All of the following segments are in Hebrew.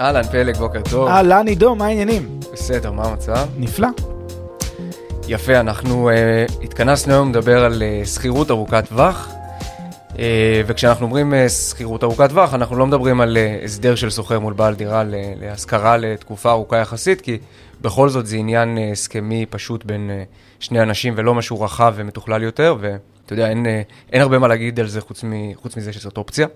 אהלן, פלג, בוקר טוב. אהלן עידו, מה העניינים? בסדר, מה המצב? נפלא. יפה, אנחנו אה, התכנסנו היום לדבר על אה, שכירות ארוכת טווח, uh, וכשאנחנו אומרים uh, שכירות ארוכת טווח, אנחנו לא מדברים על uh, הסדר של סוחר מול בעל דירה להשכרה לתקופה ארוכה יחסית, כי בכל זאת זה עניין uh, הסכמי פשוט בין uh, שני אנשים ולא משהו רחב ומתוכלל יותר, ואתה יודע, אין, uh, אין הרבה מה להגיד על זה חוץ, מ, חוץ מזה שזאת אופציה.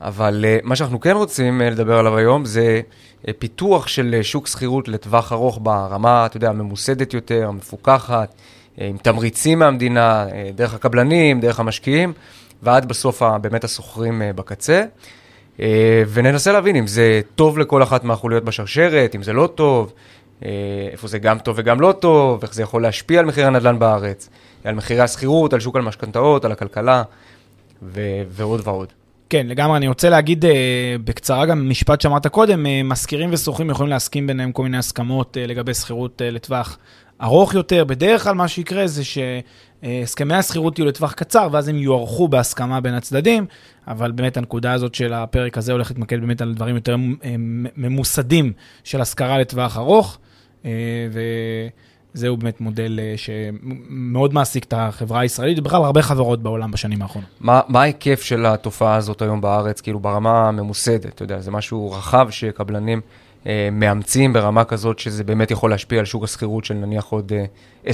אבל uh, מה שאנחנו כן רוצים uh, לדבר עליו היום זה uh, פיתוח של שוק שכירות לטווח ארוך ברמה, אתה יודע, הממוסדת יותר, המפוקחת, עם תמריצים מהמדינה, דרך הקבלנים, דרך המשקיעים, ועד בסוף באמת השוכרים uh, בקצה. וננסה להבין אם זה טוב לכל אחת מהחוליות בשרשרת, אם זה לא טוב, איפה זה גם טוב וגם לא טוב, איך זה יכול להשפיע על מחירי הנדל"ן בארץ, על מחירי השכירות, על שוק המשכנתאות, על הכלכלה, ו- ועוד ועוד. כן, לגמרי. אני רוצה להגיד uh, בקצרה גם משפט שאמרת קודם, uh, משכירים ושוכרים יכולים להסכים ביניהם כל מיני הסכמות uh, לגבי שכירות uh, לטווח ארוך יותר. בדרך כלל מה שיקרה זה שהסכמי השכירות יהיו לטווח קצר, ואז הם יוארכו בהסכמה בין הצדדים, אבל באמת הנקודה הזאת של הפרק הזה הולכת להתמקד באמת על דברים יותר ממוסדים של השכרה לטווח ארוך. Uh, ו... זהו באמת מודל אה, שמאוד מעסיק את החברה הישראלית, ובכלל הרבה חברות בעולם בשנים האחרונות. מה, מה ההיקף של התופעה הזאת היום בארץ, כאילו ברמה הממוסדת, אתה יודע, זה משהו רחב שקבלנים אה, מאמצים ברמה כזאת שזה באמת יכול להשפיע על שוק השכירות של נניח עוד אה, 10-15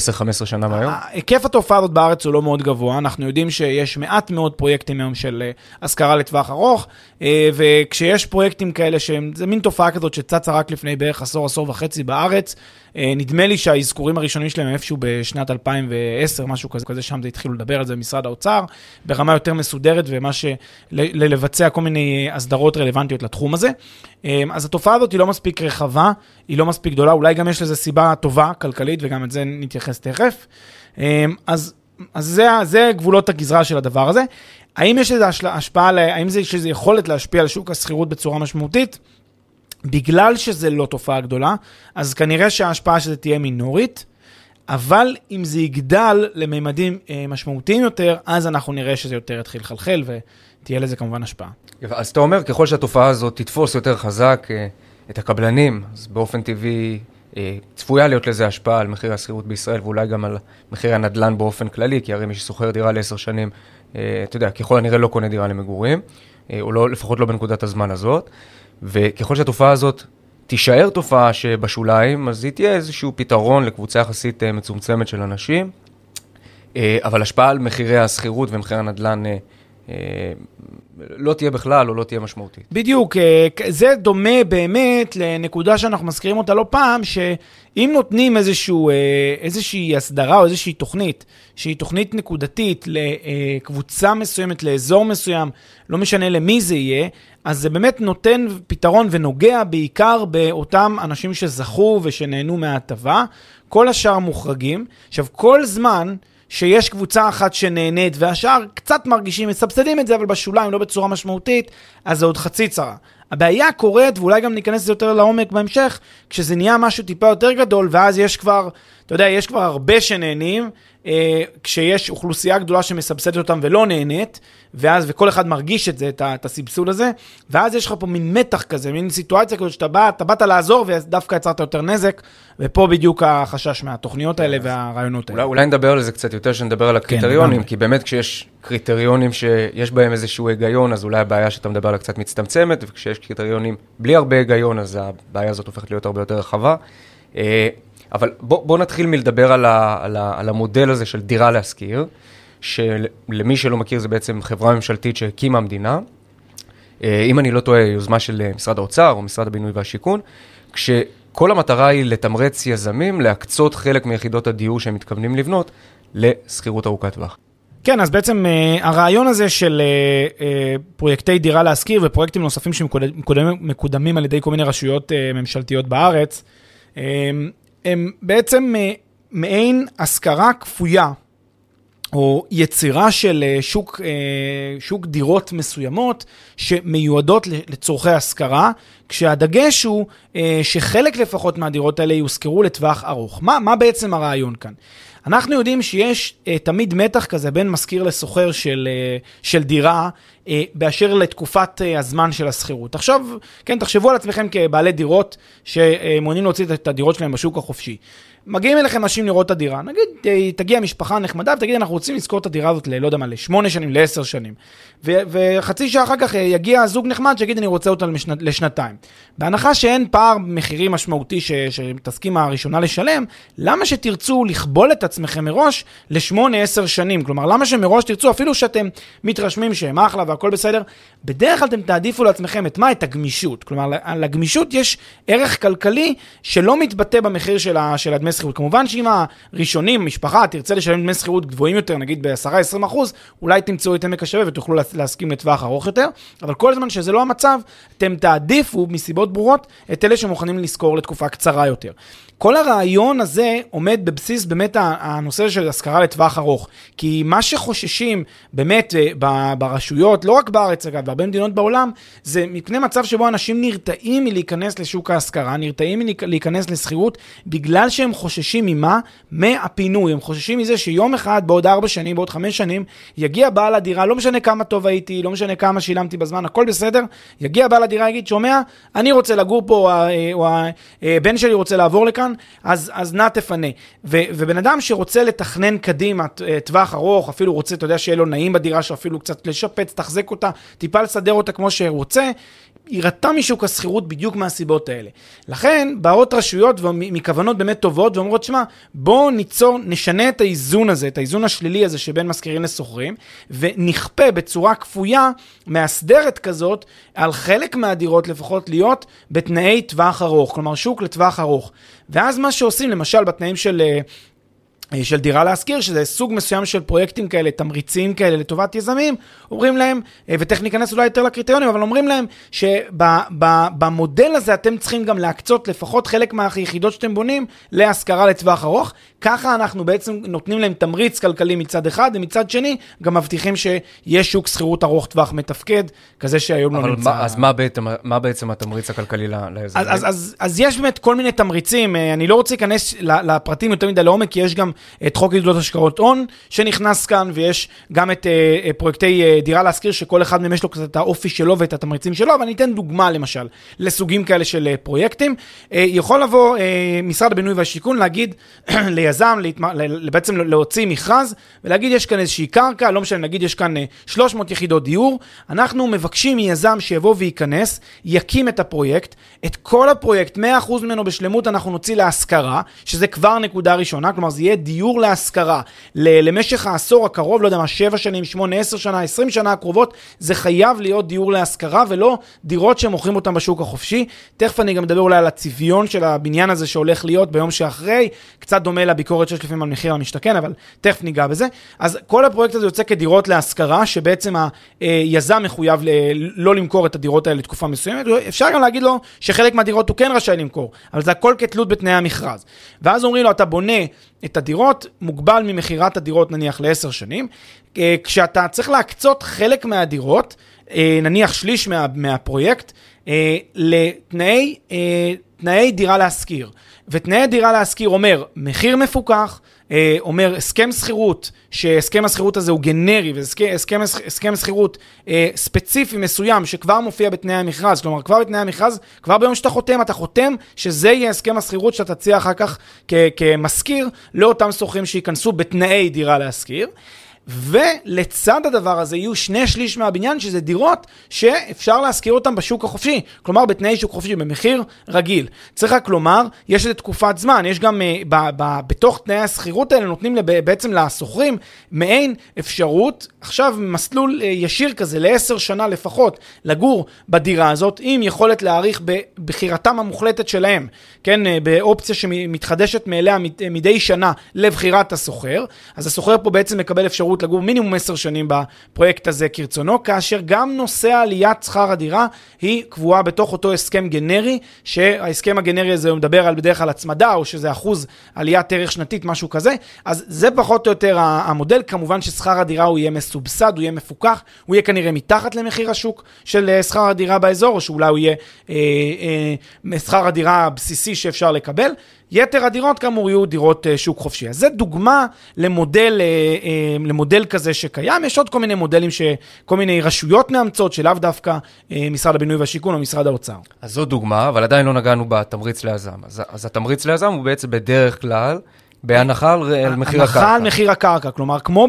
שנה מהיום? היקף התופעה הזאת בארץ הוא לא מאוד גבוה, אנחנו יודעים שיש מעט מאוד פרויקטים היום של אה, השכרה לטווח ארוך, אה, וכשיש פרויקטים כאלה שהם, זה מין תופעה כזאת שצצה רק לפני בערך עשור, עשור וחצי בארץ, אה, נדמה לי שהאזכורים הראשונים שלהם איפשהו בשנת 2010, משהו כזה, כזה שם זה התחילו לדבר על זה במשרד האוצר, ברמה יותר מסודרת ומה ש... לבצע כל מיני הסדרות רלוונטיות לתחום הזה. אז התופעה הזאת היא לא מספיק רחבה, היא לא מספיק גדולה, אולי גם יש לזה סיבה טובה, כלכלית, וגם את זה נתייחס תכף. אה, אז, אז זה, זה גבולות הגזרה של הדבר הזה. האם יש לזה השפעה, האם יש לזה יכולת להשפיע על שוק השכירות בצורה משמעותית? בגלל שזה לא תופעה גדולה, אז כנראה שההשפעה של זה תהיה מינורית, אבל אם זה יגדל לממדים אה, משמעותיים יותר, אז אנחנו נראה שזה יותר יתחיל לחלחל ותהיה לזה כמובן השפעה. אז אתה אומר, ככל שהתופעה הזאת תתפוס יותר חזק אה, את הקבלנים, אז באופן טבעי אה, צפויה להיות לזה השפעה על מחיר השכירות בישראל ואולי גם על מחיר הנדל"ן באופן כללי, כי הרי מי ששוכר דירה לעשר שנים, אה, אתה יודע, ככל הנראה לא קונה דירה למגורים, אה, או לא, לפחות לא בנקודת הזמן הזאת. וככל שהתופעה הזאת תישאר תופעה שבשוליים, אז היא תהיה איזשהו פתרון לקבוצה יחסית מצומצמת של אנשים, אבל השפעה על מחירי השכירות ומחירי הנדל"ן לא תהיה בכלל או לא תהיה משמעותית. בדיוק, זה דומה באמת לנקודה שאנחנו מזכירים אותה לא פעם, שאם נותנים איזשהו, איזושהי הסדרה או איזושהי תוכנית, שהיא תוכנית נקודתית לקבוצה מסוימת, לאזור מסוים, לא משנה למי זה יהיה, אז זה באמת נותן פתרון ונוגע בעיקר באותם אנשים שזכו ושנהנו מההטבה, כל השאר מוחרגים. עכשיו, כל זמן שיש קבוצה אחת שנהנית והשאר קצת מרגישים, מסבסדים את זה, אבל בשוליים, לא בצורה משמעותית, אז זה עוד חצי צרה. הבעיה קורית, ואולי גם ניכנס יותר לעומק בהמשך, כשזה נהיה משהו טיפה יותר גדול, ואז יש כבר, אתה יודע, יש כבר הרבה שנהנים, כשיש אוכלוסייה גדולה שמסבסדת אותם ולא נהנית, ואז, וכל אחד מרגיש את זה, את, את הסבסוד הזה, ואז יש לך פה מין מתח כזה, מין סיטואציה כזאת שאתה בא, אתה באת לעזור ודווקא יצרת יותר נזק, ופה בדיוק החשש מהתוכניות האלה והרעיונות האלה. אולי, אולי נדבר על זה קצת יותר, שנדבר על כן, הקריטריונים, כן, כי באמת כשיש קריטריונים שיש בהם איזשהו היגיון, אז אולי הבעיה שאתה מדבר עליה קצת מצטמצמת, וכשיש קריטריונים בלי הרבה היגיון, אז הבעיה הזאת הופכת להיות הרבה יותר רחבה. אה, אבל בוא, בוא נתחיל מלדבר על, ה, על, ה, על המודל הזה של דירה להשכיר, שלמי שלא מכיר זה בעצם חברה ממשלתית שהקימה המדינה, אם אני לא טועה, יוזמה של משרד האוצר או משרד הבינוי והשיכון, כשכל המטרה היא לתמרץ יזמים להקצות חלק מיחידות הדיור שהם מתכוונים לבנות לשכירות ארוכת טווח. כן, אז בעצם uh, הרעיון הזה של uh, uh, פרויקטי דירה להשכיר ופרויקטים נוספים שמקודמים על ידי כל מיני רשויות uh, ממשלתיות בארץ, uh, הם בעצם uh, מעין השכרה כפויה, או יצירה של uh, שוק, uh, שוק דירות מסוימות שמיועדות לצורכי השכרה, כשהדגש הוא שחלק לפחות מהדירות האלה יושכרו לטווח ארוך. מה, מה בעצם הרעיון כאן? אנחנו יודעים שיש תמיד מתח כזה בין משכיר לסוחר של, של דירה, uh, באשר לתקופת uh, הזמן של השכירות. עכשיו, כן, תחשבו על עצמכם כבעלי דירות שמעוניינים להוציא את הדירות שלהם בשוק החופשי. מגיעים אליכם אנשים לראות את הדירה, נגיד, תגיע משפחה נחמדה ותגיד, אנחנו רוצים לזכור את הדירה הזאת ל... לא יודע מה, לשמונה שנים, לעשר שנים. ו- וחצי שעה אחר כך יגיע זוג נחמד שיגיד, אני רוצה אותה לשנת, לשנתיים. בהנחה שאין פער מחירי משמעותי ש- שתסכים הראשונה לשלם, למה שתרצו לכבול את עצמכם מראש לשמונה, עשר שנים? כלומר, למה שמראש תרצו, אפילו שאתם מתרשמים שהם אחלה והכל בסדר, בדרך כלל אתם תעדיפו לעצמכם את מה? את הגמישות. כלומר, לגמישות יש ערך כלכלי שלא מתבטא במחיר של, הדמי שכירות. כמובן שאם הראשונים, המשפחה, תרצה לשלם דמי שכירות גבוהים יותר, נגיד ב-10-20 אחוז, אולי תמצאו את עמק השווה ותוכלו להסכים לטווח ארוך יותר, אבל כל זמן שזה לא המצב, אתם תעדיפו מסיבות ברורות את אלה שמוכנים לשכור לתקופה קצרה יותר. כל הרעיון הזה עומד בבסיס באמת הנושא של השכרה לטווח ארוך. כי מה שחוששים באמת אה, ברשויות, לא רק בארץ אגב, בהרבה מדינות בעולם, זה מפני מצב שבו אנשים נרתעים מלהיכנס לשוק ההשכרה, נרתעים מלהיכנס לשכירות, בגלל שהם חוששים ממה? מהפינוי. הם חוששים מזה שיום אחד, בעוד ארבע שנים, בעוד חמש שנים, יגיע בעל הדירה, לא משנה כמה טוב הייתי, לא משנה כמה שילמתי בזמן, הכל בסדר, יגיע בעל הדירה, יגיד, שומע, אני רוצה לגור פה, או אה, הבן שלי רוצה לעבור לכאן, אז, אז נא תפנה. ו, ובן אדם שרוצה לתכנן קדימה אה, טווח ארוך, אפילו רוצה, אתה יודע, שיהיה לו נעים בדירה שלו, אפילו קצת לשפץ, תחזק אותה, טיפה לסדר אותה כמו שהוא רוצה, יירתע משוק השכירות בדיוק מהסיבות האלה. לכן, באות רשויות מכוונות באמת טובות ואומרות, שמע, בואו ניצור, נשנה את האיזון הזה, את האיזון השלילי הזה שבין משכירים לשוכרים, ונכפה בצורה כפויה, מאסדרת כזאת, על חלק מהדירות לפחות להיות בתנאי טווח ארוך, כלומר שוק לטווח ארוך. ואז מה שעושים, למשל בתנאים של... אה, של דירה להשכיר, שזה סוג מסוים של פרויקטים כאלה, תמריצים כאלה לטובת יזמים, אומרים להם, אה, ותכף ניכנס אולי יותר לקריטריונים, אבל אומרים להם שבמודל הזה אתם צריכים גם להקצות לפחות חלק מהיחידות שאתם בונים להשכרה לטווח ארוך. ככה אנחנו בעצם נותנים להם תמריץ כלכלי מצד אחד, ומצד שני גם מבטיחים שיש שוק שכירות ארוך טווח מתפקד, כזה שהיום לא נמצא. אבל אז מה בעצם, מה בעצם התמריץ הכלכלי ליזמים? אז, אז, אז, אז יש באמת כל מיני תמריצים, אה, אני לא רוצה להיכנס לפרטים יותר מדי לעומק, כי יש גם את חוק עידוד השקעות הון שנכנס כאן, ויש גם את uh, פרויקטי uh, דירה להשכיר, שכל אחד מהם יש לו קצת את האופי שלו ואת התמריצים שלו, אבל אני אתן דוגמה למשל לסוגים כאלה של uh, פרויקטים. Uh, יכול לבוא uh, משרד הבינוי והשיכון להגיד ליזם, להתמ... בעצם להוציא מכרז ולהגיד יש כאן איזושהי קרקע, לא משנה, נגיד יש כאן uh, 300 יחידות דיור, אנחנו מבקשים מיזם שיבוא וייכנס, יקים את הפרויקט, את כל הפרויקט, 100% ממנו בשלמות אנחנו נוציא להשכרה, שזה כבר נקודה ראשונה, כלומר זה יהיה דיור להשכרה למשך העשור הקרוב, לא יודע מה, 7 שנים, 8, 10 שנה, 20 שנה הקרובות, זה חייב להיות דיור להשכרה ולא דירות שמוכרים אותן בשוק החופשי. תכף אני גם אדבר אולי על הצביון של הבניין הזה שהולך להיות ביום שאחרי, קצת דומה לביקורת שיש לפעמים על מחיר המשתכן, אבל תכף ניגע בזה. אז כל הפרויקט הזה יוצא כדירות להשכרה, שבעצם היזם מחויב ל- לא למכור את הדירות האלה לתקופה מסוימת. אפשר גם להגיד לו שחלק מהדירות הוא כן רשאי למכור, אבל זה הכל כתלות בתנאי המכרז. ואז אומרים לו, אתה בונה את הדירות, מוגבל ממכירת הדירות נניח לעשר שנים. אה, כשאתה צריך להקצות חלק מהדירות, אה, נניח שליש מה, מהפרויקט, אה, לתנאי תנאי דירה להשכיר. ותנאי דירה להשכיר אומר מחיר מפוקח, אה, אומר הסכם שכירות, שהסכם השכירות הזה הוא גנרי, והסכם שכירות אה, ספציפי מסוים שכבר מופיע בתנאי המכרז, כלומר כבר בתנאי המכרז, כבר ביום שאתה חותם, אתה חותם שזה יהיה הסכם השכירות שאתה תציע אחר כך כמשכיר לאותם שוכרים שייכנסו בתנאי דירה להשכיר. ולצד הדבר הזה יהיו שני שליש מהבניין, שזה דירות שאפשר להשכיר אותן בשוק החופשי, כלומר בתנאי שוק חופשי, במחיר רגיל. צריך רק לומר, יש איזה תקופת זמן, יש גם uh, ב, ב, בתוך תנאי השכירות האלה, נותנים לב, בעצם לשוכרים מעין אפשרות, עכשיו מסלול uh, ישיר כזה לעשר שנה לפחות, לגור בדירה הזאת, עם יכולת להעריך בבחירתם המוחלטת שלהם, כן, uh, באופציה שמתחדשת מאליה מדי שנה לבחירת השוכר, אז השוכר פה בעצם מקבל אפשרות לגור מינימום עשר שנים בפרויקט הזה כרצונו, כאשר גם נושא עליית שכר הדירה היא קבועה בתוך אותו הסכם גנרי, שההסכם הגנרי הזה הוא מדבר על בדרך כלל הצמדה, או שזה אחוז עליית ערך שנתית, משהו כזה, אז זה פחות או יותר המודל, כמובן ששכר הדירה הוא יהיה מסובסד, הוא יהיה מפוקח, הוא יהיה כנראה מתחת למחיר השוק של אה, שכר הדירה באזור, או שאולי הוא יהיה אה, אה, שכר הדירה הבסיסי שאפשר לקבל. יתר הדירות כאמור יהיו דירות אה, שוק חופשי. אז זה דוגמה למודל, אה, אה, למודל כזה שקיים. יש עוד כל מיני מודלים שכל מיני רשויות מאמצות, שלאו דווקא משרד הבינוי והשיכון או משרד האוצר. אז זו דוגמה, אבל עדיין לא נגענו בתמריץ ליזם. אז, אז התמריץ ליזם הוא בעצם בדרך כלל בהנחה על מחיר הקרקע. הנחה על מחיר הקרקע, כלומר, כמו,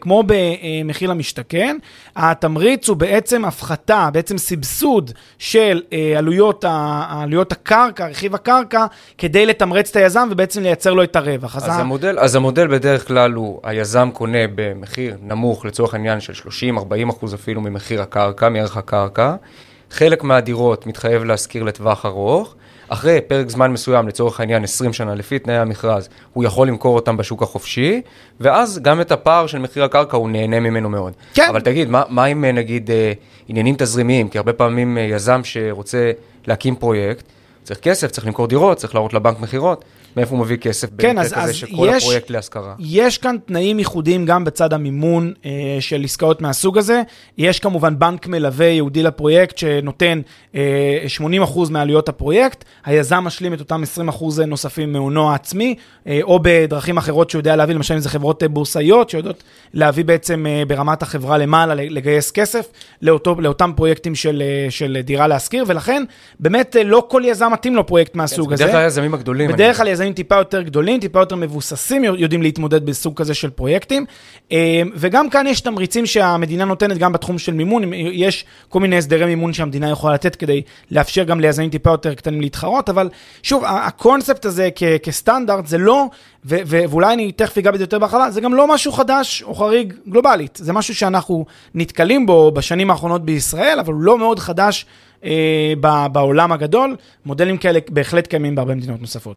כמו במחיר למשתכן, התמריץ הוא בעצם הפחתה, בעצם סבסוד של אה, עלויות, עלויות הקרקע, רכיב הקרקע, כדי לתמרץ את היזם ובעצם לייצר לו את הרווח. אז, אז, המודל, אז המודל בדרך כלל הוא, היזם קונה במחיר נמוך, לצורך העניין של 30-40 אחוז אפילו ממחיר הקרקע, מערך הקרקע. חלק מהדירות מתחייב להשכיר לטווח ארוך. אחרי פרק זמן מסוים, לצורך העניין 20 שנה, לפי תנאי המכרז, הוא יכול למכור אותם בשוק החופשי, ואז גם את הפער של מחיר הקרקע הוא נהנה ממנו מאוד. כן. אבל תגיד, מה, מה עם נגיד אה, עניינים תזרימיים? כי הרבה פעמים אה, יזם שרוצה להקים פרויקט, צריך כסף, צריך למכור דירות, צריך להראות לבנק מכירות. מאיפה הוא מביא כסף כן, אז, כזה שכל יש, הפרויקט להשכרה? יש כאן תנאים ייחודיים גם בצד המימון אה, של עסקאות מהסוג הזה. יש כמובן בנק מלווה ייעודי לפרויקט שנותן אה, 80% מעלויות הפרויקט, היזם משלים את אותם 20% נוספים מהונו העצמי, אה, או בדרכים אחרות שהוא יודע להביא, למשל אם זה חברות בורסאיות שיודעות להביא בעצם אה, ברמת החברה למעלה, לגייס כסף לאותו, לאותם פרויקטים של, אה, של דירה להשכיר, ולכן באמת אה, לא כל יזם מתאים לו פרויקט מהסוג כן, הזה. בדרך כלל היזמים הגדולים. בדרך כלל יזמים טיפה יותר גדולים, טיפה יותר מבוססים, יודעים להתמודד בסוג כזה של פרויקטים. אה, וגם כאן יש תמריצים שהמדינה נותנת גם בתחום של מימון, יש כל מיני הסדרי מימון שהמדינה יכולה לתת כדי לאפשר גם ליזמים טיפה יותר קטנים להתחרות, אבל שוב, הקונספט הזה כ- כסטנדרט זה לא, ו- ו- ואולי אני תכף אגע בזה יותר בהתחלה, זה גם לא משהו חדש או חריג גלובלית, זה משהו שאנחנו נתקלים בו בשנים האחרונות בישראל, אבל הוא לא מאוד חדש. אה, בעולם הגדול, מודלים כאלה בהחלט קיימים בהרבה מדינות נוספות.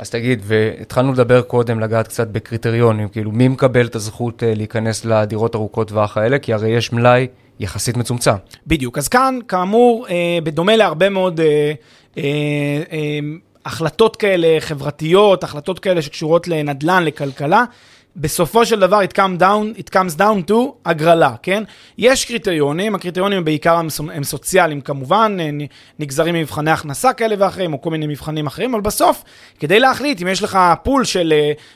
אז תגיד, והתחלנו לדבר קודם, לגעת קצת בקריטריונים, כאילו מי מקבל את הזכות אה, להיכנס לדירות ארוכות טווח האלה? כי הרי יש מלאי יחסית מצומצם. בדיוק, אז כאן, כאמור, אה, בדומה להרבה מאוד... אה, החלטות כאלה חברתיות, החלטות כאלה שקשורות לנדל"ן, לכלכלה, בסופו של דבר it comes down, it comes down to הגרלה, כן? יש קריטריונים, הקריטריונים הם בעיקר הם סוציאליים כמובן, נגזרים ממבחני הכנסה כאלה ואחרים, או כל מיני מבחנים אחרים, אבל בסוף, כדי להחליט אם יש לך פול של,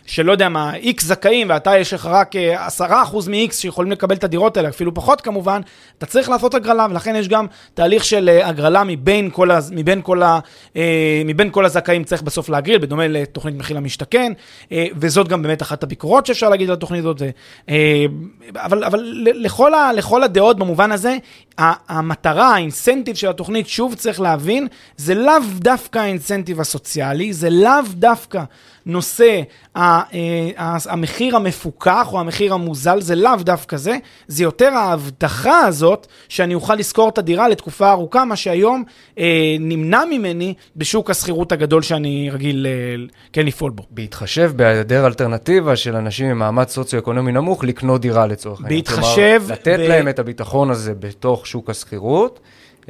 של לא יודע מה, איקס זכאים, ואתה יש לך רק אה, עשרה אחוז מאיקס שיכולים לקבל את הדירות האלה, אפילו פחות כמובן, אתה צריך לעשות הגרלה, ולכן יש גם תהליך של אה, הגרלה מבין כל, ה, מבין כל, ה, אה, מבין כל הזכאים צריך בסוף להגריל, בדומה לתוכנית מחיר למשתכן, וזאת גם באמת אחת הביקורות. הביקורות שאפשר להגיד על התוכנית הזאת, אה, אבל, אבל לכל, ה, לכל הדעות במובן הזה, המטרה, האינסנטיב של התוכנית, שוב צריך להבין, זה לאו דווקא האינסנטיב הסוציאלי, זה לאו דווקא נושא אה, המחיר המפוקח או המחיר המוזל, זה לאו דווקא זה, זה יותר ההבטחה הזאת שאני אוכל לשכור את הדירה לתקופה ארוכה, מה שהיום אה, נמנע ממני בשוק השכירות הגדול שאני רגיל אה, כן לפעול בו. בהתחשב בהיעדר אלטרנטיבה של אנשים ממעמד סוציו-אקונומי נמוך לקנות דירה לצורך העניין. בהתחשב... כלומר, לתת ב... להם את הביטחון הזה בתוך שוק השכירות.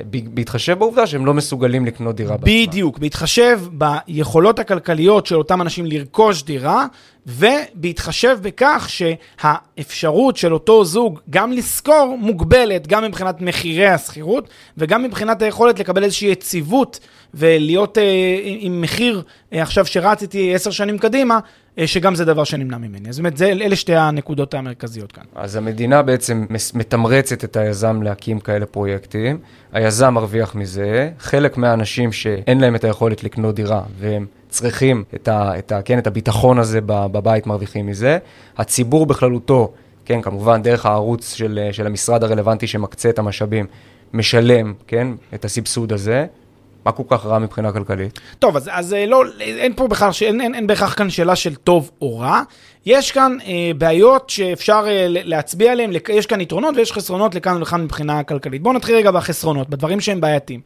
בהתחשב בעובדה שהם לא מסוגלים לקנות דירה בעצמם. בדיוק, בהתחשב ביכולות הכלכליות של אותם אנשים לרכוש דירה, ובהתחשב בכך שהאפשרות של אותו זוג גם לשכור מוגבלת, גם מבחינת מחירי השכירות, וגם מבחינת היכולת לקבל איזושהי יציבות ולהיות אה, עם מחיר אה, עכשיו שרצתי עשר שנים קדימה, אה, שגם זה דבר שנמנע ממני. אז באמת, זה, אלה שתי הנקודות המרכזיות כאן. אז המדינה בעצם מתמרצת את היזם להקים כאלה פרויקטים, היזם מרוויח מזה, חלק מהאנשים שאין להם את היכולת לקנות דירה, והם צריכים את, ה, את, ה, כן, את הביטחון הזה בבית, מרוויחים מזה. הציבור בכללותו, כן, כמובן, דרך הערוץ של, של המשרד הרלוונטי שמקצה את המשאבים, משלם, כן, את הסבסוד הזה. מה כל כך רע מבחינה כלכלית? טוב, אז, אז אה, לא, אין פה בכלל, אין, אין, אין בהכרח כאן שאלה של טוב או רע. יש כאן אה, בעיות שאפשר אה, להצביע עליהן, יש כאן יתרונות ויש חסרונות לכאן ולכאן מבחינה כלכלית. בואו נתחיל רגע בחסרונות, בדברים שהם בעייתיים.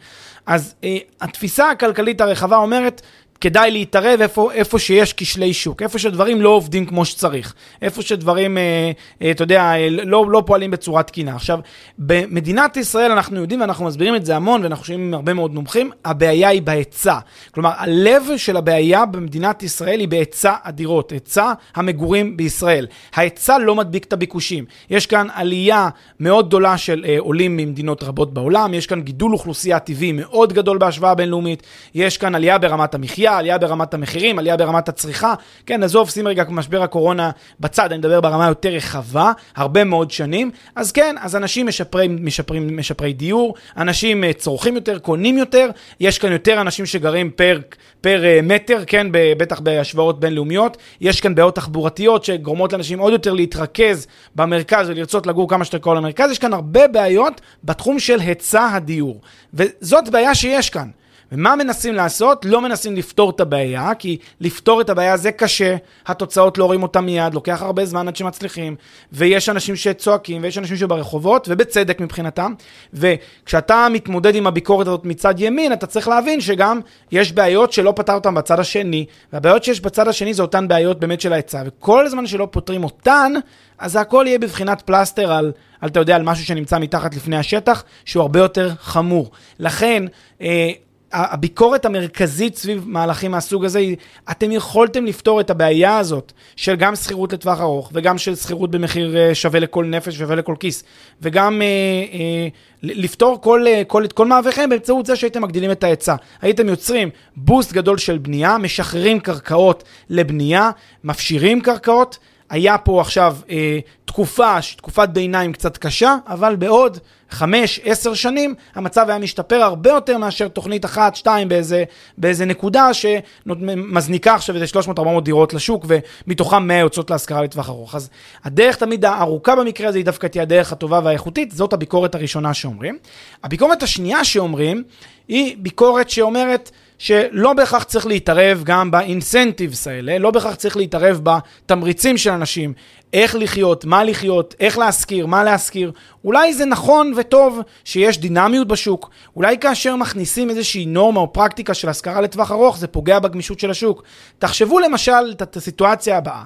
אז אה, התפיסה הכלכלית הרחבה אומרת, כדאי להתערב איפה, איפה שיש כשלי שוק, איפה שדברים לא עובדים כמו שצריך, איפה שדברים, אה, אה, אתה יודע, אה, לא, לא פועלים בצורה תקינה. עכשיו, במדינת ישראל אנחנו יודעים ואנחנו מסבירים את זה המון ואנחנו שומעים עם הרבה מאוד מומחים, הבעיה היא בהיצע. כלומר, הלב של הבעיה במדינת ישראל היא בהיצע הדירות, היצע המגורים בישראל. ההיצע לא מדביק את הביקושים. יש כאן עלייה מאוד גדולה של אה, עולים ממדינות רבות בעולם, יש כאן גידול אוכלוסייה טבעי מאוד גדול בהשוואה בינלאומית, יש כאן עלייה ברמת המחיה. עלייה, עלייה ברמת המחירים, עלייה ברמת הצריכה. כן, עזוב, שים רגע משבר הקורונה בצד, אני מדבר ברמה יותר רחבה, הרבה מאוד שנים. אז כן, אז אנשים משפרים, משפרים, משפרי דיור, אנשים אה, צורכים יותר, קונים יותר, יש כאן יותר אנשים שגרים פר, פר אה, מטר, כן, בטח בהשוואות בינלאומיות. יש כאן בעיות תחבורתיות שגורמות לאנשים עוד יותר להתרכז במרכז ולרצות לגור כמה שיותר קרוב למרכז. יש כאן הרבה בעיות בתחום של היצע הדיור. וזאת בעיה שיש כאן. ומה מנסים לעשות? לא מנסים לפתור את הבעיה, כי לפתור את הבעיה זה קשה, התוצאות לא רואים אותה מיד, לוקח הרבה זמן עד שמצליחים, ויש אנשים שצועקים, ויש אנשים שברחובות, ובצדק מבחינתם, וכשאתה מתמודד עם הביקורת הזאת מצד ימין, אתה צריך להבין שגם יש בעיות שלא פתר אותן בצד השני, והבעיות שיש בצד השני זה אותן בעיות באמת של ההיצע, וכל זמן שלא פותרים אותן, אז הכל יהיה בבחינת פלסטר על, על, אתה יודע, על משהו שנמצא מתחת לפני השטח, שהוא הרבה יותר חמור. לכן, אה, הביקורת המרכזית סביב מהלכים מהסוג הזה היא, אתם יכולתם לפתור את הבעיה הזאת של גם שכירות לטווח ארוך וגם של שכירות במחיר אה, שווה לכל נפש שווה לכל כיס וגם אה, אה, לפתור כל, אה, כל, את כל מאבריכם באמצעות זה שהייתם מגדילים את ההיצע. הייתם יוצרים בוסט גדול של בנייה, משחררים קרקעות לבנייה, מפשירים קרקעות. היה פה עכשיו אה, תקופה, תקופת ביניים קצת קשה, אבל בעוד חמש, עשר שנים, המצב היה משתפר הרבה יותר מאשר תוכנית אחת, שתיים, באיזה, באיזה נקודה שמזניקה עכשיו איזה 300-400 דירות לשוק, ומתוכם 100 יוצאות להשכרה לטווח ארוך. אז הדרך תמיד הארוכה במקרה הזה היא דווקא תהיה הדרך הטובה והאיכותית, זאת הביקורת הראשונה שאומרים. הביקורת השנייה שאומרים, היא ביקורת שאומרת, שלא בהכרח צריך להתערב גם באינסנטיבס האלה, לא בהכרח צריך להתערב בתמריצים של אנשים, איך לחיות, מה לחיות, איך להשכיר, מה להשכיר. אולי זה נכון וטוב שיש דינמיות בשוק, אולי כאשר מכניסים איזושהי נורמה או פרקטיקה של השכרה לטווח ארוך, זה פוגע בגמישות של השוק. תחשבו למשל את הסיטואציה הבאה.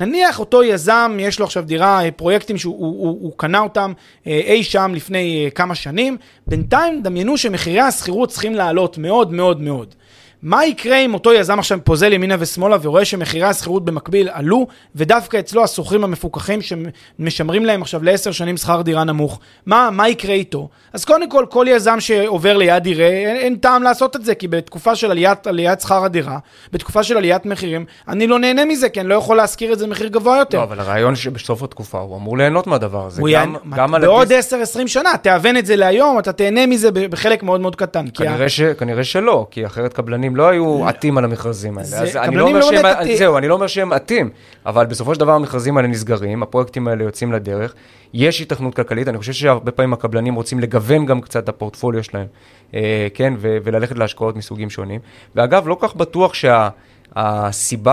נניח אותו יזם, יש לו עכשיו דירה, פרויקטים שהוא הוא, הוא, הוא קנה אותם אה, אי שם לפני אה, כמה שנים, בינתיים דמיינו שמחירי השכירות צריכים לעלות מאוד מאוד מאוד. מה יקרה אם אותו יזם עכשיו פוזל ימינה ושמאלה ורואה שמחירי השכירות במקביל עלו, ודווקא אצלו השוכרים המפוקחים שמשמרים להם עכשיו לעשר שנים שכר דירה נמוך, מה, מה יקרה איתו? אז קודם כל, כל יזם שעובר ליד דירה, אין, אין טעם לעשות את זה, כי בתקופה של עליית, עליית שכר הדירה, בתקופה של עליית מחירים, אני לא נהנה מזה, כי אני לא יכול להשכיר את זה במחיר גבוה יותר. לא, אבל הרעיון שבסוף התקופה הוא אמור ליהנות מהדבר הזה. גם. גם על... בעוד 10-20 שנה, תאבן את זה להיום, אתה תהנה מזה בחלק מאוד מאוד קטן. כנראה, ש... כנראה שלא, כי אחרת קבלנים קבלנים לא היו עטים על המכרזים האלה. אז אני לא אומר שהם, עטים. זהו, אני לא אומר שהם עטים, אבל בסופו של דבר המכרזים האלה נסגרים, הפרויקטים האלה יוצאים לדרך, יש התכנות כלכלית, אני חושב שהרבה פעמים הקבלנים רוצים לגוון גם קצת את הפורטפוליו שלהם, אה, כן, ו- וללכת להשקעות מסוגים שונים. ואגב, לא כך בטוח שה...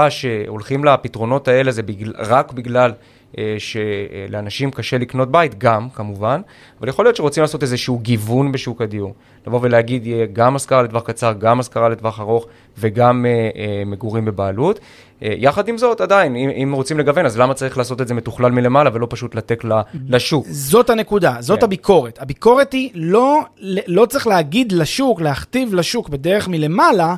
שהולכים לפתרונות האלה זה בגלל, רק בגלל שלאנשים קשה לקנות בית, גם, כמובן, אבל יכול להיות שרוצים לעשות איזשהו גיוון בשוק הדיור. לבוא ולהגיד, יהיה גם השכרה לטווח קצר, גם השכרה לטווח ארוך וגם אה, אה, מגורים בבעלות. אה, יחד עם זאת, עדיין, אם, אם רוצים לגוון, אז למה צריך לעשות את זה מתוכלל מלמעלה ולא פשוט לתק לשוק? זאת הנקודה, זאת כן. הביקורת. הביקורת היא לא, לא צריך להגיד לשוק, להכתיב לשוק בדרך מלמעלה,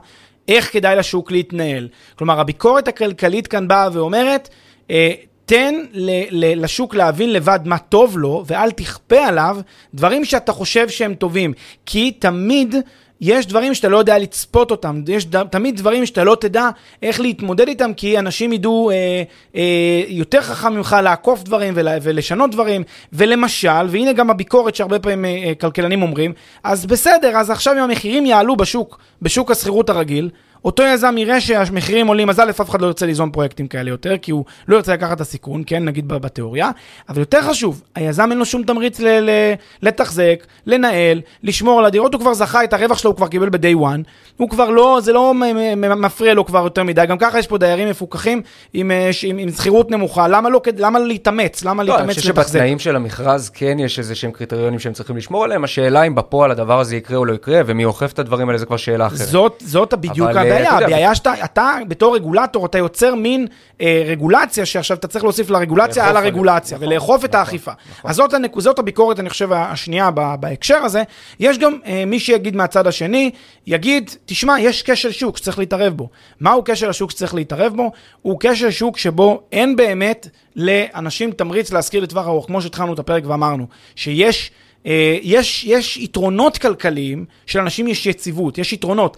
איך כדאי לשוק להתנהל. כלומר, הביקורת הכלכלית כאן באה ואומרת, אה, תן ל- ל- לשוק להבין לבד מה טוב לו, ואל תכפה עליו דברים שאתה חושב שהם טובים. כי תמיד יש דברים שאתה לא יודע לצפות אותם, יש ד... תמיד דברים שאתה לא תדע איך להתמודד איתם, כי אנשים ידעו אה, אה, יותר חכם ממך לעקוף דברים ול... ולשנות דברים, ולמשל, והנה גם הביקורת שהרבה פעמים אה, כלכלנים אומרים, אז בסדר, אז עכשיו אם המחירים יעלו בשוק, בשוק השכירות הרגיל, אותו יזם יראה שהמחירים עולים, אז א', אף אחד לא ירצה ליזום פרויקטים כאלה יותר, כי הוא לא ירצה לקחת את הסיכון, כן, נגיד בתיאוריה, אבל יותר חשוב, היזם אין לו שום תמריץ ל- ל- לתחזק, לנהל, לשמור על הדירות, הוא כבר זכה את הרווח שלו, הוא כבר קיבל ב-day one, הוא כבר לא, זה לא מפריע לו כבר יותר מדי, גם ככה יש פה דיירים מפוקחים עם, אה, עם, עם שכירות נמוכה, למה לא, למה להתאמץ? למה לא, להתאמץ לתחזק? אני חושב שבתנאים של המכרז כן יש איזה שהם קריטריונים שהם צריכים לשמור עליהם, השאלה אם בפועל הדבר הזה יקרה או לא יקרה, ומי אוכף את הדברים האלה, זה כבר שאלה אחרת. זאת, זאת בדיוק הבעיה, הבעיה שאתה, אתה בתור רגולטור, אתה יוצר מין אה, רגולציה, שעכשיו אתה צריך להוסיף לרגולציה על הרגולציה, ולאכוף את נכון, האכיפה. נכון. אז. זאת הביקורת, אני חושב, השנייה בהקשר הזה. יש גם אה, מי שיגיד מהצד השני, יגיד, תשמע, יש כשל שוק שצריך להתערב בו. מהו כשל השוק שצריך להתערב בו? הוא כשל שוק שבו אין באמת לאנשים תמריץ להשכיר לטווח ארוך, כמו שהתחלנו את הפרק ואמרנו, שיש... אה, יש, יש יתרונות כלכליים, שלאנשים יש יציבות, יש יתרונות.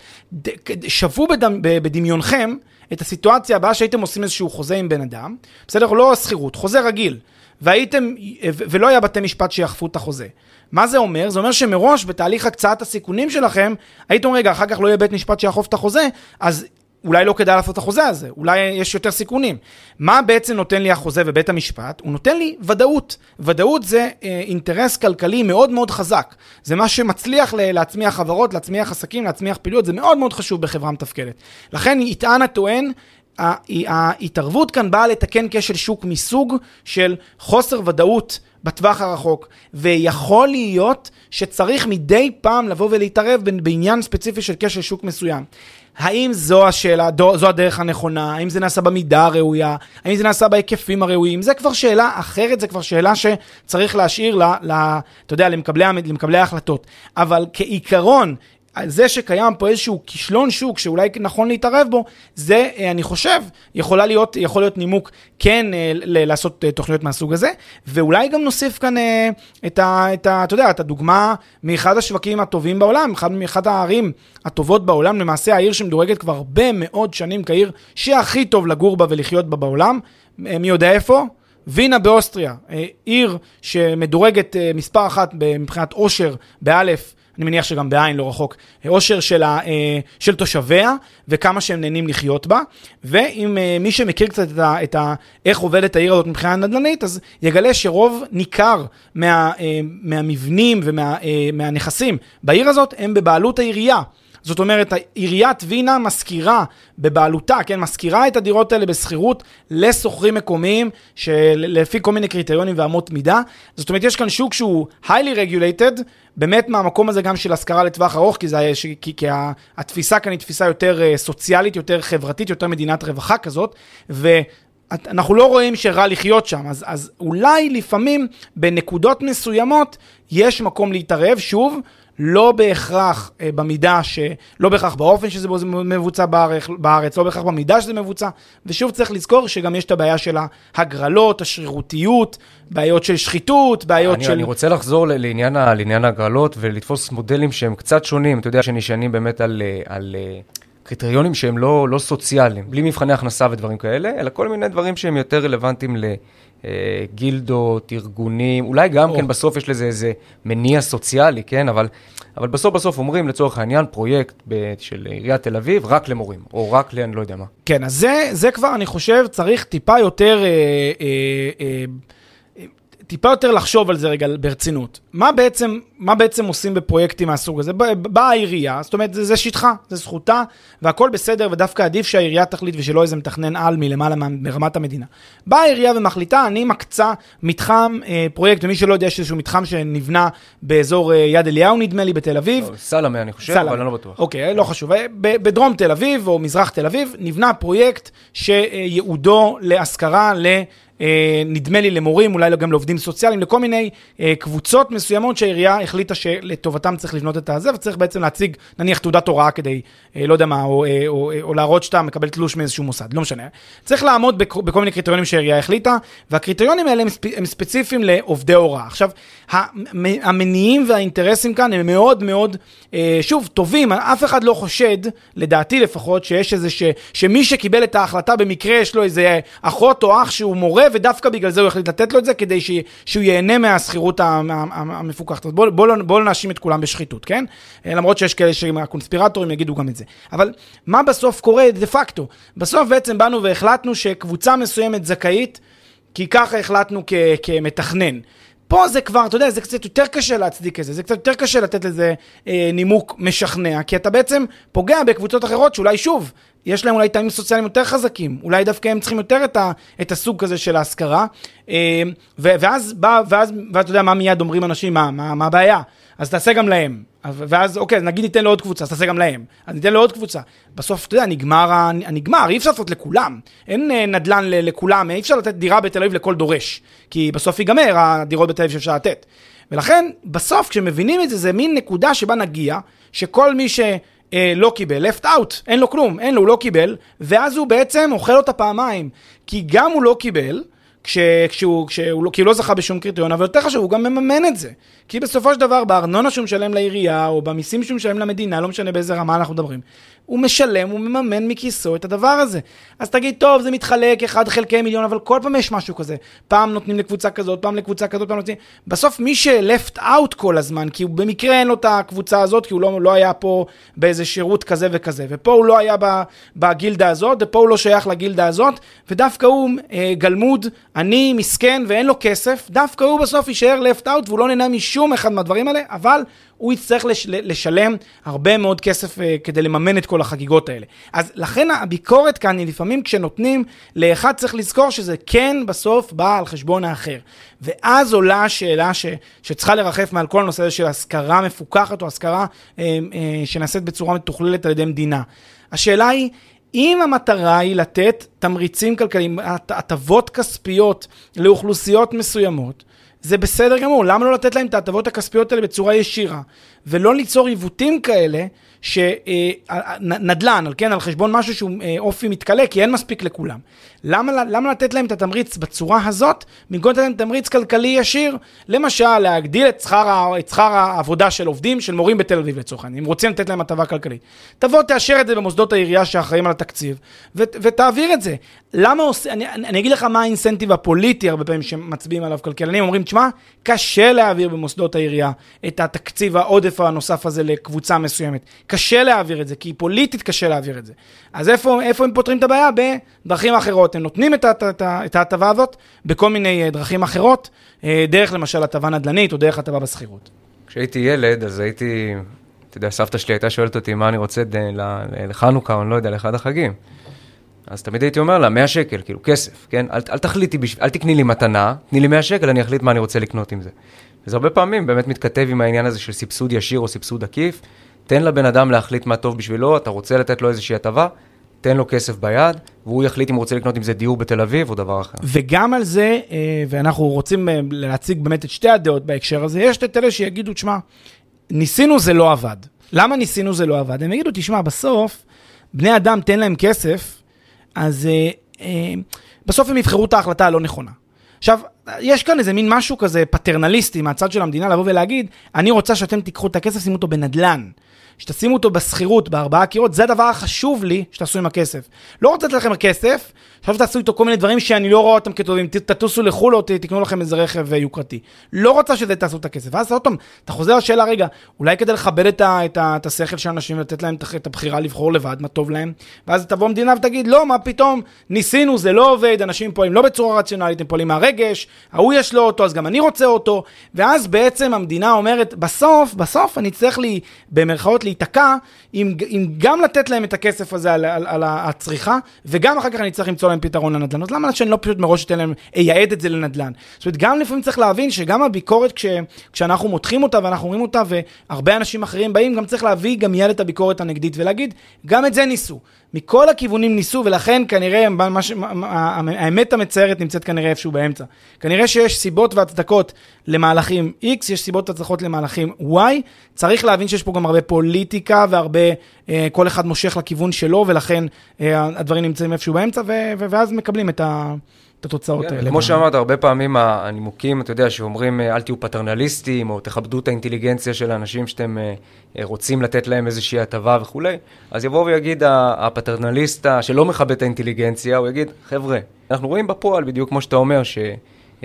שוו בדמיונכם את הסיטואציה הבאה שהייתם עושים איזשהו חוזה עם בן אדם, בסדר? לא שכירות, חוזה רגיל. והייתם, ולא היה בתי משפט שיאכפו את החוזה. מה זה אומר? זה אומר שמראש בתהליך הקצאת הסיכונים שלכם, הייתם, רגע, אחר כך לא יהיה בית משפט שיאכוף את החוזה, אז אולי לא כדאי לעשות את החוזה הזה, אולי יש יותר סיכונים. מה בעצם נותן לי החוזה ובית המשפט? הוא נותן לי ודאות. ודאות זה אה, אינטרס כלכלי מאוד מאוד חזק. זה מה שמצליח להצמיח חברות, להצמיח עסקים, להצמיח פעילויות, זה מאוד מאוד חשוב בחברה מתפקדת. לכן יטען הטוען, ההתערבות כאן באה לתקן כשל שוק מסוג של חוסר ודאות בטווח הרחוק, ויכול להיות שצריך מדי פעם לבוא ולהתערב בעניין ספציפי של כשל שוק מסוים. האם זו השאלה, זו הדרך הנכונה, האם זה נעשה במידה הראויה, האם זה נעשה בהיקפים הראויים, זה כבר שאלה אחרת, זה כבר שאלה שצריך להשאיר, ל, ל, אתה יודע, למקבלי, למקבלי ההחלטות. אבל כעיקרון, זה שקיים פה איזשהו כישלון שוק שאולי נכון להתערב בו, זה, אה, אני חושב, יכולה להיות, יכול להיות נימוק כן אה, ל- לעשות אה, תוכניות מהסוג הזה, ואולי גם נוסיף כאן את ה... את ה אתה יודע, את הדוגמה מאחד השווקים הטובים בעולם, אחד, מאחד הערים הטובות בעולם, למעשה העיר שמדורגת כבר הרבה מאוד שנים כעיר שהכי טוב לגור בה ולחיות בה בעולם, מי יודע איפה? וינה באוסטריה, עיר שמדורגת מספר אחת מבחינת עושר, באלף, אני מניח שגם בעין לא רחוק, עושר של, ה, אה, של תושביה וכמה שהם נהנים לחיות בה. ואם אה, מי שמכיר קצת את, ה, את ה, איך עובדת העיר הזאת מבחינה נדל"נית, אז יגלה שרוב ניכר מה, אה, מהמבנים ומהנכסים בעיר הזאת הם בבעלות העירייה. זאת אומרת, עיריית וינה משכירה בבעלותה, כן, משכירה את הדירות האלה בשכירות לשוכרים מקומיים, שלפי כל מיני קריטריונים ואמות מידה. זאת אומרת, יש כאן שוק שהוא highly regulated, באמת מהמקום הזה גם של השכרה לטווח ארוך, כי, זה, כי, כי התפיסה כאן היא תפיסה יותר אה, סוציאלית, יותר חברתית, יותר מדינת רווחה כזאת, ו... אנחנו לא רואים שרע לחיות שם, אז, אז אולי לפעמים בנקודות מסוימות יש מקום להתערב, שוב, לא בהכרח אה, במידה ש... לא בהכרח באופן שזה מבוצע בארץ, בארץ, לא בהכרח במידה שזה מבוצע, ושוב צריך לזכור שגם יש את הבעיה של ההגרלות, השרירותיות, בעיות של שחיתות, בעיות אני, של... אני רוצה לחזור לעניין, לעניין ההגרלות ולתפוס מודלים שהם קצת שונים, אתה יודע, שנשענים באמת על... אה, על אה, קריטריונים שהם לא, לא סוציאליים, בלי מבחני הכנסה ודברים כאלה, אלא כל מיני דברים שהם יותר רלוונטיים ל... אה, גילדות, ארגונים, אולי גם או. כן בסוף יש לזה איזה מניע סוציאלי, כן? אבל, אבל בסוף בסוף אומרים לצורך העניין פרויקט ב, של עיריית תל אביב רק למורים, או רק ל... אני לא יודע מה. כן, אז זה, זה כבר, אני חושב, צריך טיפה יותר... אה, אה, אה, טיפה יותר לחשוב על זה רגע ברצינות. מה בעצם, מה בעצם עושים בפרויקטים מהסוג הזה? באה העירייה, זאת אומרת, זה, זה שטחה, זה זכותה, והכל בסדר, ודווקא עדיף שהעירייה תחליט ושלא איזה מתכנן על מלמעלה מרמת המדינה. באה העירייה ומחליטה, אני מקצה מתחם, אה, פרויקט, ומי שלא יודע, יש איזשהו מתחם שנבנה באזור אה, יד אליהו, נדמה לי, בתל אביב. לא, סלמה, אני חושב, סלמה. אבל אני לא בטוח. אוקיי, לא חשוב. אה, בדרום תל אביב, או מזרח תל אביב, נבנה פרויקט שייעודו להשכרה ל... אה, נדמה לי למורים, אולי גם לעובדים סוציאליים, לכל מיני אה, קבוצות מסוימות שהעירייה החליטה שלטובתם צריך לבנות את הזה, וצריך בעצם להציג נניח תעודת הוראה כדי, אה, לא יודע מה, או, או, או, או להראות שאתה מקבל תלוש מאיזשהו מוסד, לא משנה. צריך לעמוד בכ, בכל מיני קריטריונים שהעירייה החליטה, והקריטריונים האלה הם, ספ, הם ספציפיים לעובדי הוראה. עכשיו, המניעים והאינטרסים כאן הם מאוד מאוד, שוב, טובים, אף אחד לא חושד, לדעתי לפחות, שיש איזה, ש, שמי שקיבל את ההחלטה במקרה יש לו איזה אחות או אח שהוא מורה ודווקא בגלל זה הוא החליט לתת לו את זה, כדי ש, שהוא ייהנה מהשכירות המפוקחת. אז בואו בוא, בוא, בוא לא נאשים את כולם בשחיתות, כן? אה, למרות שיש כאלה שהקונספירטורים יגידו גם את זה. אבל מה בסוף קורה דה פקטו? בסוף בעצם באנו והחלטנו שקבוצה מסוימת זכאית, כי ככה החלטנו כ, כמתכנן. פה זה כבר, אתה יודע, זה קצת יותר קשה להצדיק את זה, זה קצת יותר קשה לתת לזה אה, נימוק משכנע, כי אתה בעצם פוגע בקבוצות אחרות שאולי שוב, יש להם אולי טעמים סוציאליים יותר חזקים, אולי דווקא הם צריכים יותר את, ה, את הסוג כזה של ההשכרה, אה, ואז בא, ואז, ואז אתה יודע מה מיד אומרים אנשים, מה, מה, מה הבעיה? אז תעשה גם להם. ואז, אוקיי, נגיד ניתן לו עוד קבוצה, אז תעשה גם להם. אז ניתן לו עוד קבוצה. בסוף, אתה יודע, נגמר, הנגמר, אי אפשר לעשות לכולם. אין אה, נדל"ן לכולם, אי אפשר לתת דירה בתל אביב לכל דורש. כי בסוף ייגמר הדירות בתל אביב שאפשר לתת. ולכן, בסוף, כשמבינים את זה, זה מין נקודה שבה נגיע, שכל מי ש... אה, לא קיבל, left out, אין לו כלום, אין לו, הוא לא קיבל, ואז הוא בעצם אוכל אותה פעמיים. כי גם הוא לא קיבל, כש, כשהוא, כשהוא לא, כי הוא לא זכה בשום קריטריון, אבל יותר חשוב, הוא גם מממן את זה. כי בסופו של דבר, בארנונה שהוא משלם לעירייה, או במיסים שהוא משלם למדינה, לא משנה באיזה רמה אנחנו מדברים, הוא משלם, הוא מממן מכיסו את הדבר הזה. אז תגיד, טוב, זה מתחלק אחד חלקי מיליון, אבל כל פעם יש משהו כזה. פעם נותנים לקבוצה כזאת, פעם לקבוצה כזאת, פעם נותנים... בסוף מי ש-left out כל הזמן, כי הוא במקרה אין לו את הקבוצה הזאת, כי הוא לא, לא היה פה באיזה שירות כזה וכזה, ופה הוא לא היה בגילדה הזאת, ופה הוא לא שייך לגילדה הזאת, ודווקא הוא אה, גלמוד, עני, מסכן, ואין לו כסף, דווקא הוא בסוף יישאר left out, והוא לא נהנה משום אחד מהדברים האלה, אבל הוא יצטרך לש, לשלם הרבה מאוד כסף uh, כדי לממן את כל החגיגות האלה. אז לכן הביקורת כאן היא לפעמים כשנותנים לאחד צריך לזכור שזה כן בסוף בא על חשבון האחר. ואז עולה השאלה ש, שצריכה לרחף מעל כל הנושא הזה של השכרה מפוקחת או השכרה uh, uh, שנעשית בצורה מתוכללת על ידי מדינה. השאלה היא, אם המטרה היא לתת תמריצים כלכליים, הטבות כספיות לאוכלוסיות מסוימות, זה בסדר גמור, למה לא לתת להם את ההטבות הכספיות האלה בצורה ישירה? ולא ליצור עיוותים כאלה שנדל"ן, על כן, על חשבון משהו שהוא אה, אופי מתכלה, כי אין מספיק לכולם. למה, למה לתת להם את התמריץ בצורה הזאת, במקום לתת להם תמריץ כלכלי ישיר? למשל, להגדיל את שכר, את שכר העבודה של עובדים, של מורים בתל אביב לצורך העניין, אם רוצים לתת להם הטבה כלכלית. תבוא, תאשר את זה במוסדות העירייה שאחראים על התקציב, ו- ותעביר את זה. למה עושה, אני, אני אגיד לך מה האינסנטיב הפוליטי הרבה פעמים שמצביעים עליו כלכלנים, אומרים, תשמע, קשה להעביר במוסדות העירייה את התקציב העודף הנוסף הזה לקבוצה מסוימת. קשה להעביר את זה, כי פוליטית קשה להעביר את זה. אז איפה, איפה הם פותרים את הבעיה? בדרכים אחרות. הם נותנים את ההטבה הזאת בכל מיני אה, דרכים אחרות, אה, דרך למשל הטבה נדל"נית או דרך הטבה בשכירות. כשהייתי ילד, אז הייתי, אתה יודע, סבתא שלי הייתה שואלת אותי מה אני רוצה לחנוכה, או אני לא יודע, לאחד החגים. אז תמיד הייתי אומר לה, 100 שקל, כאילו, כסף, כן? אל, אל תחליטי. אל תקני לי מתנה, תני לי 100 שקל, אני אחליט מה אני רוצה לקנות עם זה. וזה הרבה פעמים באמת מתכתב עם העניין הזה של סבסוד ישיר או סבסוד עקיף. תן לבן אדם להחליט מה טוב בשבילו, אתה רוצה לתת לו איזושהי הטבה, תן לו כסף ביד, והוא יחליט אם הוא רוצה לקנות עם זה דיור בתל אביב או דבר אחר. וגם על זה, אה, ואנחנו רוצים אה, להציג באמת את שתי הדעות בהקשר הזה, יש את אלה שיגידו, תשמע, ניסינו זה לא עבד. למה ניסינו זה לא עבד? הם יגידו, תשמע, בסוף, בני אדם תן להם כסף, אז אה, בסוף הם יבחרו את ההחלטה הלא נכונה. עכשיו, יש כאן איזה מין משהו כזה פטרנליסטי מהצד של המדינה לבוא ולהגיד, אני רוצה שאתם תיקחו את הכסף, שימו אותו בנדל"ן. שתשימו אותו בשכירות, בארבעה קירות, זה הדבר החשוב לי שתעשו עם הכסף. לא רוצה לתת לכם כסף, עכשיו תעשו איתו כל מיני דברים שאני לא רואה אותם כטובים, תטוסו לחו"ל או תקנו לכם איזה רכב אה, יוקרתי. לא רוצה שזה תעשו את הכסף. ואז עוד פעם, אתה חוזר לשאלה, רגע, אולי כדי לכבד את, את, את השכל של אנשים ולתת להם את הבחירה לבחור לבד, מה טוב להם, ואז תבוא המדינה ותגיד, לא, מה פתאום, ניסינו, זה לא עובד, אנשים פועלים לא בצורה רציונלית, הם פועלים מהרגש, ההוא יש לו אותו, אז גם אני רוצה אותו, ואז בעצם המדינה אומרת, בסוף, בסוף אני צריך לי, במרכאות להיתקע, עם, עם גם לתת להם את הכסף הזה על, על, על הצריכה, וגם אחר כך אני צריך למצוא להם פתרון לנדל"ן. אז למה שאני לא פשוט מראש אתן להם, אייעד את זה לנדל"ן? זאת אומרת, גם לפעמים צריך להבין שגם הביקורת, כש, כשאנחנו מותחים אותה ואנחנו אומרים אותה, והרבה אנשים אחרים באים, גם צריך להביא גם מיד את הביקורת הנגדית ולהגיד, גם את זה ניסו. מכל הכיוונים ניסו, ולכן כנראה, ש... האמת המצערת נמצאת כנראה איפשהו באמצע. כנראה שיש סיבות והצדקות למהלכים X, יש סיבות והצדקות למהלכים Y. צריך להבין שיש פה גם הרבה פוליטיקה והרבה, אה, כל אחד מושך לכיוון שלו, ולכן אה, הדברים נמצאים איפשהו באמצע, ו... ואז מקבלים את ה... את התוצאות כן, האלה. כמו שאמרת, הרבה פעמים הנימוקים, אתה יודע, שאומרים אל תהיו פטרנליסטים, או תכבדו את האינטליגנציה של האנשים שאתם אה, רוצים לתת להם איזושהי הטבה וכולי, אז יבוא ויגיד הפטרנליסט שלא מכבד את האינטליגנציה, הוא יגיד, חבר'ה, אנחנו רואים בפועל, בדיוק כמו שאתה אומר, ש...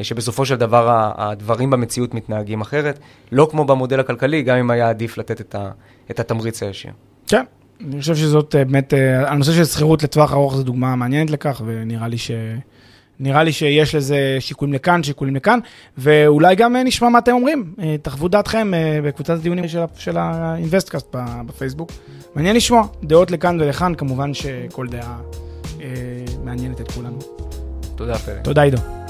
שבסופו של דבר הדברים במציאות מתנהגים אחרת, לא כמו במודל הכלכלי, גם אם היה עדיף לתת את, ה... את התמריץ הישיר. כן, אני חושב שזאת באמת, הנושא של שכירות לטווח ארוך זו דוגמה מעניינת לכך, ונראה לי ש... נראה לי שיש לזה שיקולים לכאן, שיקולים לכאן, ואולי גם נשמע מה אתם אומרים. תחוו דעתכם בקבוצת הדיונים של, של האינבסטקאסט בפייסבוק. מעניין לשמוע דעות לכאן ולכאן, כמובן שכל דעה אה, מעניינת את כולנו. תודה, פלג. תודה, עידו.